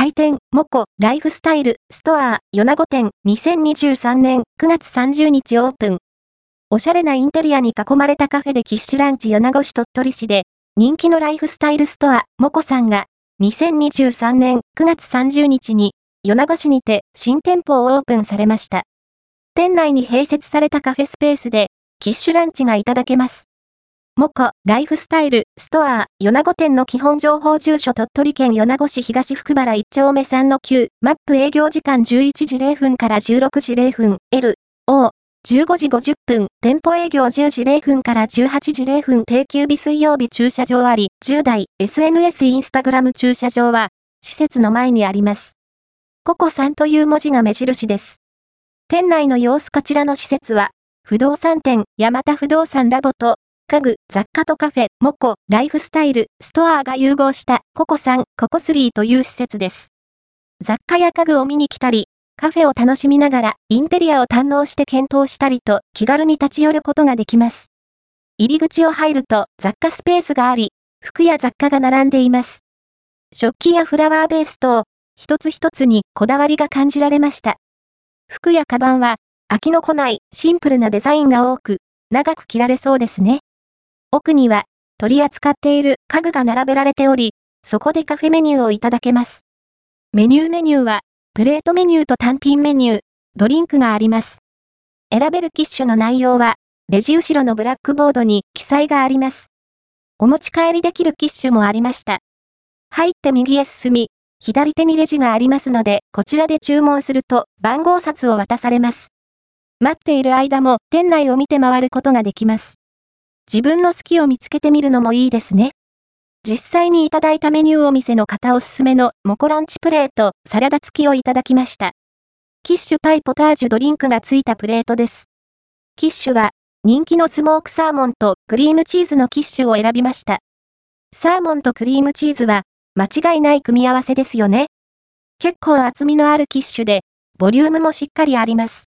開店、モコ、ライフスタイル、ストア、米子店、2023年9月30日オープン。おしゃれなインテリアに囲まれたカフェでキッシュランチ米子市鳥取市で、人気のライフスタイルストア、モコさんが、2023年9月30日に、米子市にて新店舗をオープンされました。店内に併設されたカフェスペースで、キッシュランチがいただけます。モコ、ライフスタイル、ストア、米子店の基本情報住所鳥取県米子市東福原1丁目3の9、マップ営業時間11時0分から16時0分、L、O、15時50分、店舗営業10時0分から18時0分定休日水曜日駐車場あり、10台、SNS インスタグラム駐車場は、施設の前にあります。ココさんという文字が目印です。店内の様子こちらの施設は、不動産店、山田不動産ラボと、家具、雑貨とカフェ、モコ、ライフスタイル、ストアが融合したココさん、ココスリーという施設です。雑貨や家具を見に来たり、カフェを楽しみながらインテリアを堪能して検討したりと気軽に立ち寄ることができます。入り口を入ると雑貨スペースがあり、服や雑貨が並んでいます。食器やフラワーベースと、一つ一つにこだわりが感じられました。服やカバンは、飽きのこないシンプルなデザインが多く、長く着られそうですね。奥には取り扱っている家具が並べられており、そこでカフェメニューをいただけます。メニューメニューは、プレートメニューと単品メニュー、ドリンクがあります。選べるキッシュの内容は、レジ後ろのブラックボードに記載があります。お持ち帰りできるキッシュもありました。入って右へ進み、左手にレジがありますので、こちらで注文すると番号札を渡されます。待っている間も店内を見て回ることができます。自分の好きを見つけてみるのもいいですね。実際にいただいたメニューお店の方おすすめのモコランチプレート、サラダ付きをいただきました。キッシュパイポタージュドリンクが付いたプレートです。キッシュは人気のスモークサーモンとクリームチーズのキッシュを選びました。サーモンとクリームチーズは間違いない組み合わせですよね。結構厚みのあるキッシュで、ボリュームもしっかりあります。